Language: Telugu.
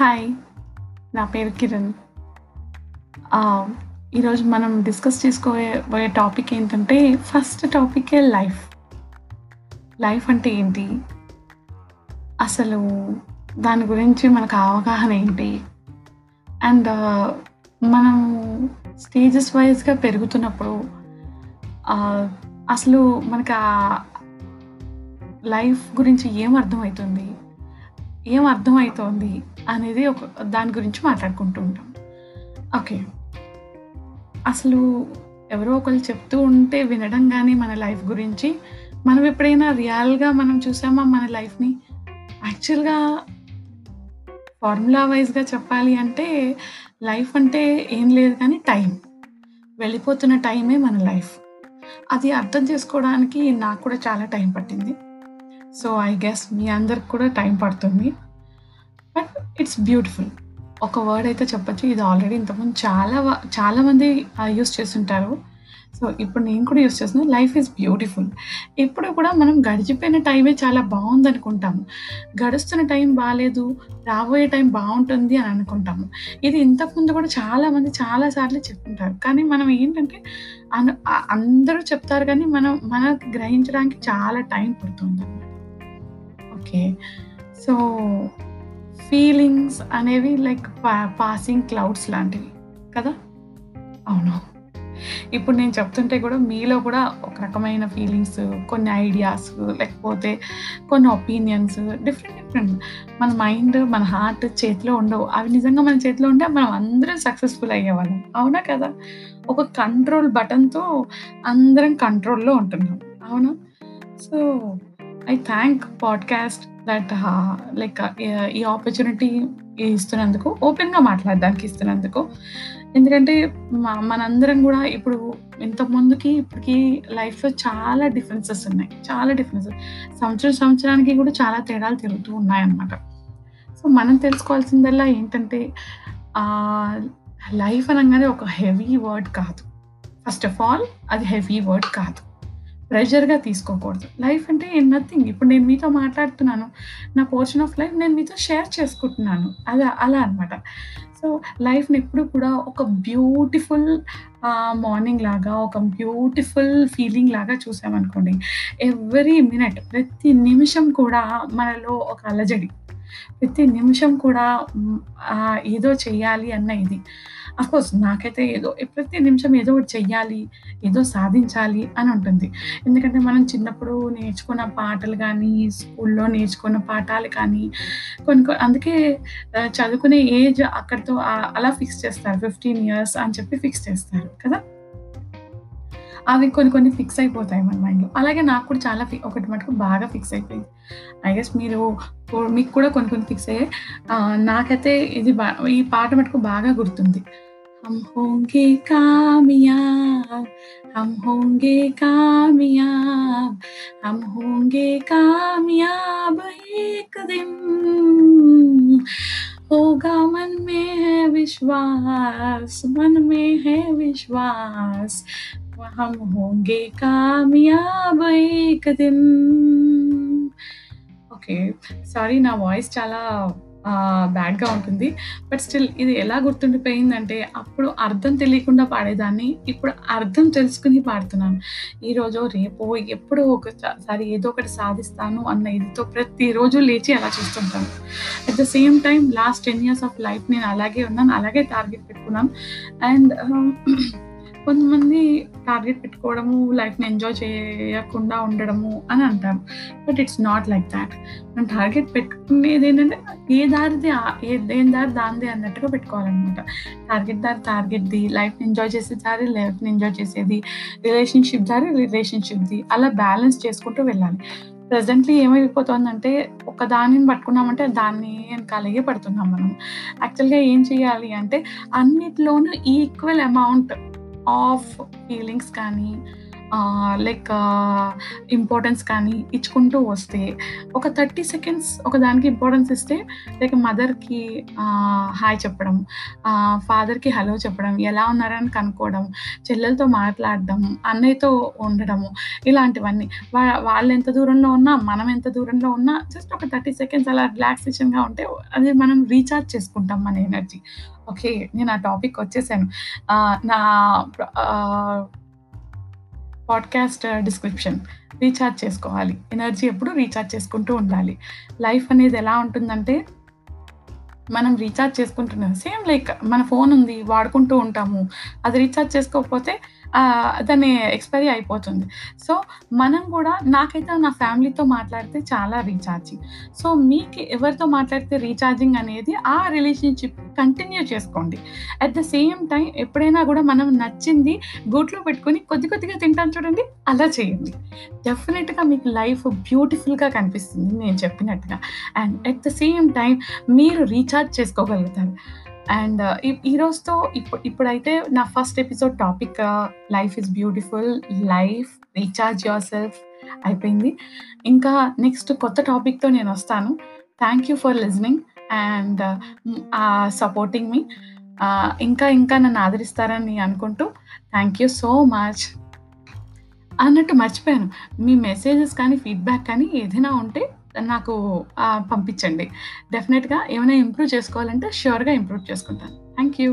హాయ్ నా పేరు కిరణ్. ఈరోజు మనం డిస్కస్ చేసుకోబోయే టాపిక్ ఏంటంటే ఫస్ట్ టాపికే లైఫ్. లైఫ్ అంటే ఏంటి? అసలు దాని గురించి మనకు అవగాహన ఏంటి? అండ్ మనం స్టేజెస్ వైజ్గా పెరుగుతున్నప్పుడు అసలు మనకు లైఫ్ గురించి ఏం అర్థమవుతుంది ఏం అర్థమవుతోంది అనేది ఒక దాని గురించి మాట్లాడుకుంటూ ఉంటాం. ఓకే. అసలు ఎవరో ఒకరు చెప్తూ ఉంటే వినడం కానీ మన లైఫ్ గురించి మనం ఎప్పుడైనా రియల్గా మనం చూసామా మన లైఫ్ని? యాక్చువల్గా ఫార్ములా వైజ్గా చెప్పాలి అంటే లైఫ్ అంటే ఏం లేదు కానీ టైం వెళ్ళిపోతున్న టైమే మన లైఫ్. అది అర్థం చేసుకోవడానికి నాకు కూడా చాలా టైం పట్టింది. సో ఐ గెస్ మీ అందరికి కూడా టైం పడుతుంది. బట్ ఇట్స్ బ్యూటిఫుల్ ఒక వర్డ్ అయితే చెప్పొచ్చు. ఇది ఆల్రెడీ ఇంతకుముందు చాలా చాలామంది యూస్ చేస్తుంటారు. సో ఇప్పుడు నేను కూడా యూస్ చేస్తున్నాను లైఫ్ ఈజ్ బ్యూటిఫుల్ ఎప్పుడు కూడా మనం గడిచిపోయిన టైమే చాలా బాగుంది అనుకుంటాము గడుస్తున్న టైం బాగాలేదు రాబోయే టైం బాగుంటుంది అని అనుకుంటాము. ఇది ఇంతకుముందు కూడా చాలామంది చాలాసార్లు చాలా సార్లు చెప్తుంటారు. కానీ మనం ఏంటంటే అను అందరూ చెప్తారు కానీ మనం మనకి గ్రహించడానికి చాలా టైం పడుతుంది. ఓకే. సో ఫీలింగ్స్ అనేవి లైక్ పాసింగ్ క్లౌడ్స్ లాంటివి కదా? అవును. ఇప్పుడు నేను చెప్తుంటే కూడా మీలో కూడా ఒక రకమైన ఫీలింగ్స్ కొన్ని ఐడియాస్ లేకపోతే కొన్ని ఒపీనియన్స్ డిఫరెంట్ డిఫరెంట్ మన మైండ్ మన హార్ట్ చేతిలో ఉండవు. అవి నిజంగా మన చేతిలో ఉంటే మనం అందరం సక్సెస్ఫుల్ అయ్యేవాళ్ళం. అవునా కదా? ఒక కంట్రోల్ బటన్తో అందరం కంట్రోల్లో ఉంటున్నాం. అవునా? So I thank podcast that like ఈ ఆపర్చునిటీ ఇస్తున్నందుకు ఓపెన్గా మాట్లాడడానికి ఇస్తున్నందుకు. ఎందుకంటే మా మనందరం కూడా ఇప్పుడు ఇంత ముందుకి ఇప్పటికి లైఫ్లో చాలా డిఫరెన్సెస్ ఉన్నాయి. చాలా డిఫరెన్సెస్ సంవత్సరం సంవత్సరానికి కూడా చాలా తేడాలు తిరుగుతూ ఉన్నాయన్నమాట. సో మనం తెలుసుకోవాల్సిందల్లా ఏంటంటే లైఫ్ అనగానే ఒక హెవీ వర్డ్ కాదు. ఫస్ట్ ఆఫ్ ఆల్ అది హెవీ వర్డ్ కాదు. ప్రెషర్గా తీసుకోకూడదు. లైఫ్ అంటే నథింగ్. ఇప్పుడు నేను మీతో మాట్లాడుతున్నాను. నా పోర్షన్ ఆఫ్ లైఫ్ నేను మీతో షేర్ చేసుకుంటున్నాను. అలా అలా అనమాట సో లైఫ్ని ఎప్పుడు కూడా ఒక బ్యూటిఫుల్ మార్నింగ్ లాగా ఒక బ్యూటిఫుల్ ఫీలింగ్ లాగా చూసామనుకోండి ఎవ్రీ మినిట్ ప్రతి నిమిషం కూడా మనలో ఒక అలజడి. ప్రతి నిమిషం కూడా ఏదో చెయ్యాలి అన్న ఇది. అఫ్కోర్స్ నాకైతే ఏదో ప్రతి నిమిషం ఏదో ఒకటి చెయ్యాలి ఏదో సాధించాలి అని ఉంటుంది. ఎందుకంటే మనం చిన్నప్పుడు నేర్చుకున్న పాటలు కానీ స్కూల్లో నేర్చుకున్న పాఠాలు కానీ కొన్ని అందుకే చదువుకునే ఏజ్ అక్కడితో అలా ఫిక్స్ చేస్తారు. ఫిఫ్టీన్ ఇయర్స్ అని చెప్పి ఫిక్స్ చేస్తారు. కదా? అవి కొన్ని కొన్ని ఫిక్స్ అయిపోతాయి మన మైండ్లో అలాగే నాకు కూడా చాలా fi- ఒకటి మటుకు బాగా ఫిక్స్ అయిపోయింది ఐ గెస్ మీరు కూ- మీకు కూడా కొన్ని కొన్ని ఫిక్స్ అయ్యాయి ఆ, నాకైతే ఇది బా ఈ పాట మటుకు బాగా గుర్తుంది हम होंगे कामयाब हम होंगे कामयाब हम होंगे कामयाब एक दिन होगा मन में है विश्वास मन में है विश्वास हम होंगे कामयाब एक दिन ఓకే సారీ నా వాయిస్ చాలా బ్యాడ్గా ఉంటుంది బట్ స్టిల్ ఇది ఎలా గుర్తుండిపోయిందంటే అప్పుడు అర్థం తెలియకుండా పాడేదాన్ని ఇప్పుడు అర్థం తెలుసుకుని పాడుతున్నాను ఈరోజు రేపో ఎప్పుడో ఒకసారి ఏదో ఒకటి సాధిస్తాను అన్న ఇదితో ప్రతిరోజు లేచి అలా చూస్తుంటాను at the same time last ten years of life నేను అలాగే ఉన్నాను అలాగే టార్గెట్ పెట్టుకున్నాను అండ్ కొంతమంది టార్గెట్ పెట్టుకోవడము లైఫ్ని ఎంజాయ్ చేయకుండా ఉండడము అని అంటారు but it's not like that మనం టార్గెట్ పెట్టుకునేది ఏంటంటే ఏ దారిది ఏ దేని దారి దానిది అన్నట్టుగా పెట్టుకోవాలన్నమాట. టార్గెట్ దారి టార్గెట్ది లైఫ్ని ఎంజాయ్ చేసే దారి లైఫ్ని ఎంజాయ్ చేసేది రిలేషన్షిప్ దారి రిలేషన్షిప్ది అలా బ్యాలెన్స్ చేసుకుంటూ వెళ్ళాలి. ప్రజెంట్లీ ఏమైపోతుందంటే ఒక దానిని పట్టుకున్నామంటే దాన్ని వెనకాలగే పడుతున్నాం మనం. యాక్చువల్గా ఏం చేయాలి అంటే అన్నిట్లోనూ ఈక్వల్ అమౌంట్ ఆఫ్ ఫీలింగ్స్ కానీ లైక్ ఇంపార్టెన్స్ కానీ ఇచ్చుకుంటూ వస్తే ఒక 30 సెకండ్స్ ఒక దానికి ఇంపార్టెన్స్ ఇస్తే లైక్ మదర్‌కి హాయ్ చెప్పడం, ఫాదర్‌కి హలో చెప్పడం, ఎలా ఉన్నారని కనుక్కోవడం, చెల్లెలతో మాట్లాడడం, అన్నయ్యతో ఉండడము ఇలాంటివన్నీ. వా ఎంత దూరంలో ఉన్నా, మనం ఎంత దూరంలో ఉన్నా జస్ట్ ఒక 30 సెకండ్స్ అలా రిలాక్సేషన్‌గా ఉంటే అది మనం రీఛార్జ్ చేసుకుంటాం మన ఎనర్జీ. ఓకే. నేను ఆ టాపిక్ వచ్చేసాను నా పాడ్‌కాస్ట్ డిస్క్రిప్షన్ రీఛార్జ్ చేసుకోవాలి. ఎనర్జీ ఎప్పుడు రీఛార్జ్ చేసుకుంటూ ఉండాలి. లైఫ్ అనేది ఎలా ఉంటుందంటే మనం రీఛార్జ్ చేసుకుంటున్నాం. సేమ్ లైక్ మన ఫోన్ ఉంది వాడుకుంటూ ఉంటాము. అది రీఛార్జ్ చేసుకోకపోతే దాన్ని ఎక్స్‌పైరీ అయిపోతుంది. సో, మనం కూడా నాకైతే నా ఫ్యామిలీతో మాట్లాడితే చాలా రీఛార్జింగ్ సో, మీకు ఎవరితో మాట్లాడితే రీఛార్జింగ్ అనేది ఆ రిలేషన్‌షిప్ కంటిన్యూ చేసుకోండి. అట్ ద సేమ్ టైం ఎప్పుడైనా కూడా మనం నచ్చింది గూట్లో పెట్టుకొని కొద్ది కొద్దిగా తింటాను చూడండి అలా చేయండి. డెఫినెట్గా మీకు లైఫ్ బ్యూటిఫుల్‌గా కనిపిస్తుంది నేను చెప్పినట్టుగా. And at the same time మీరు రీఛార్జ్ చేసుకోగలుగుతారు. అండ్ ఈ రోజుతో ఇప్పుడు ఇప్పుడైతే నా first episode topic life is beautiful, life, recharge your self అయిపోయింది. ఇంకా నెక్స్ట్ కొత్త టాపిక్‌తో నేను వస్తాను thank you for listening and supporting మీ. ఇంకా ఇంకా నన్ను ఆదరిస్తారని అనుకుంటూ థ్యాంక్ యూ సో మచ్. అన్నట్టు మర్చిపోయాను. మీ మెసేజెస్ కానీ, ఫీడ్‌బ్యాక్ కానీ ఏదైనా ఉంటే నాకు పంపించండి. డెఫినెట్గా ఏమైనా ఇంప్రూవ్ చేసుకోవాలంటే ష్యూర్‌గా ఇంప్రూవ్ చేసుకుంటాను. Thank you.